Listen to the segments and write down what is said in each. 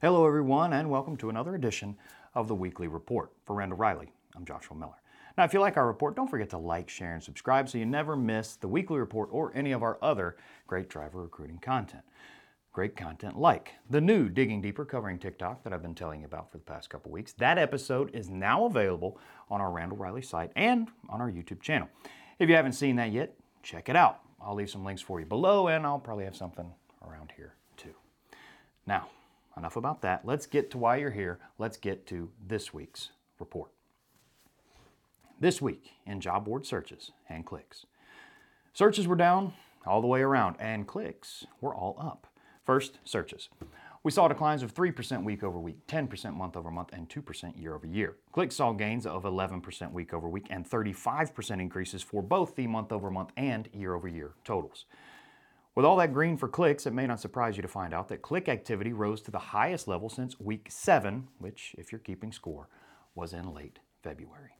Hello, everyone, and welcome to another edition of the Weekly Report. For Randall Reilly, I'm Joshua Miller. Now, if you like our report, don't forget to like, share, and subscribe so you never miss the weekly report or any of our other great driver recruiting content. Great content like the new Digging Deeper covering TikTok that I've been telling you about for the past couple weeks. That episode is now available on our Randall Reilly site and on our YouTube channel. If you haven't seen that yet, check it out. I'll leave some links for you below, and I'll probably have something around here too. Now, enough about that. Let's get to why you're here. Let's get to this week's report. This week in job board searches and clicks. Searches were down all the way around, and clicks were all up. First, searches. We saw declines of 3% week over week, 10% month over month, and 2% year over year. Clicks saw gains of 11% week over week and 35% increases for both the month over month and year over year totals. With all that green for clicks, it may not surprise you to find out that click activity rose to the highest level since week 7, which, if you're keeping score, was in late February.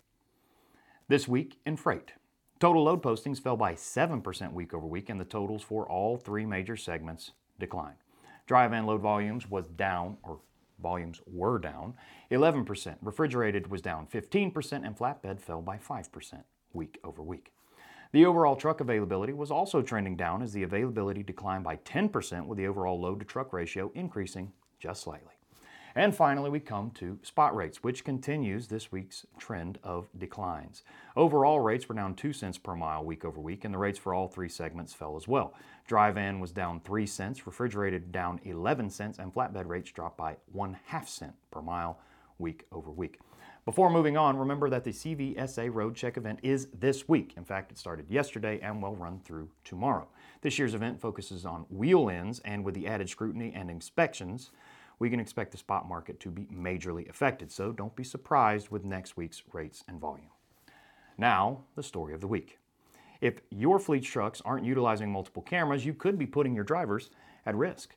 This week in freight, total load postings fell by 7% week over week, and the totals for all three major segments declined. Dry van load volumes was down, or volumes were down 11%. Refrigerated was down 15%, and flatbed fell by 5% week over week. The overall truck availability was also trending down as the availability declined by 10%, with the overall load to truck ratio increasing just slightly. And finally, we come to spot rates, which continues this week's trend of declines. Overall rates were down 2 cents per mile week over week, and the rates for all three segments fell as well. Dry van was down 3 cents, refrigerated down 11 cents, and flatbed rates dropped by 1 half cent per mile week over week. Before moving on, remember that the CVSA Road Check event is this week. In fact, it started yesterday and will run through tomorrow. This year's event focuses on wheel ends, and with the added scrutiny and inspections, we can expect the spot market to be majorly affected, so don't be surprised with next week's rates and volume. Now, the story of the week. If your fleet trucks aren't utilizing multiple cameras, you could be putting your drivers at risk.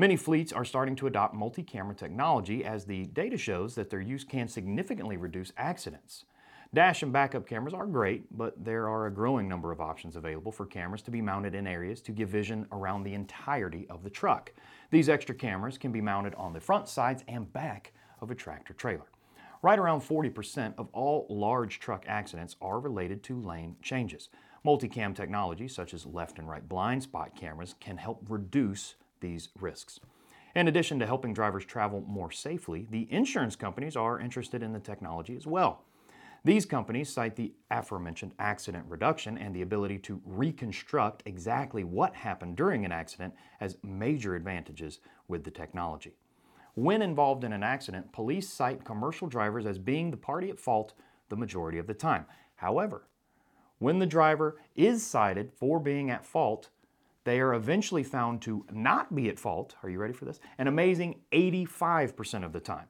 Many fleets are starting to adopt multi camera technology as the data shows that their use can significantly reduce accidents. Dash and backup cameras are great, but there are a growing number of options available for cameras to be mounted in areas to give vision around the entirety of the truck. These extra cameras can be mounted on the front, sides, and back of a tractor trailer. Right around 40% of all large truck accidents are related to lane changes. Multicam technology, such as left and right blind spot cameras, can help reduce these risks. In addition to helping drivers travel more safely, the insurance companies are interested in the technology as well. These companies cite the aforementioned accident reduction and the ability to reconstruct exactly what happened during an accident as major advantages with the technology. When involved in an accident, police cite commercial drivers as being the party at fault the majority of the time. However, when the driver is cited for being at fault, they are eventually found to not be at fault. Are you ready for this? An amazing 85% of the time.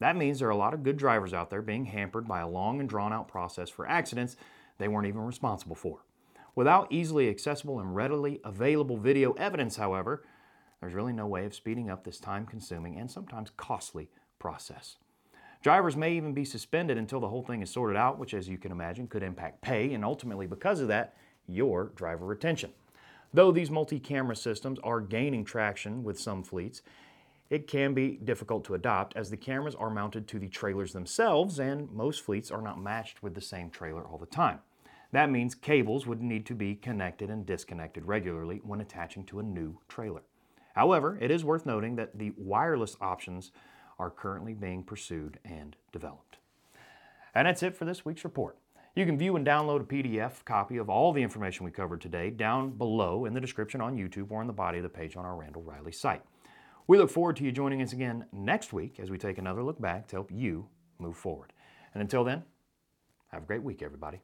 That means there are a lot of good drivers out there being hampered by a long and drawn out process for accidents they weren't even responsible for. Without easily accessible and readily available video evidence, however, there's really no way of speeding up this time consuming and sometimes costly process. Drivers may even be suspended until the whole thing is sorted out, which, as you can imagine, could impact pay and ultimately, because of that, your driver retention. Though these multi camera systems are gaining traction with some fleets, it can be difficult to adopt as the cameras are mounted to the trailers themselves and most fleets are not matched with the same trailer all the time. That means cables would need to be connected and disconnected regularly when attaching to a new trailer. However, it is worth noting that the wireless options are currently being pursued and developed. And that's it for this week's report. You can view and download a PDF copy of all the information we covered today down below in the description on YouTube or in the body of the page on our Randall Reilly site. We look forward to you joining us again next week as we take another look back to help you move forward. And until then, have a great week, everybody.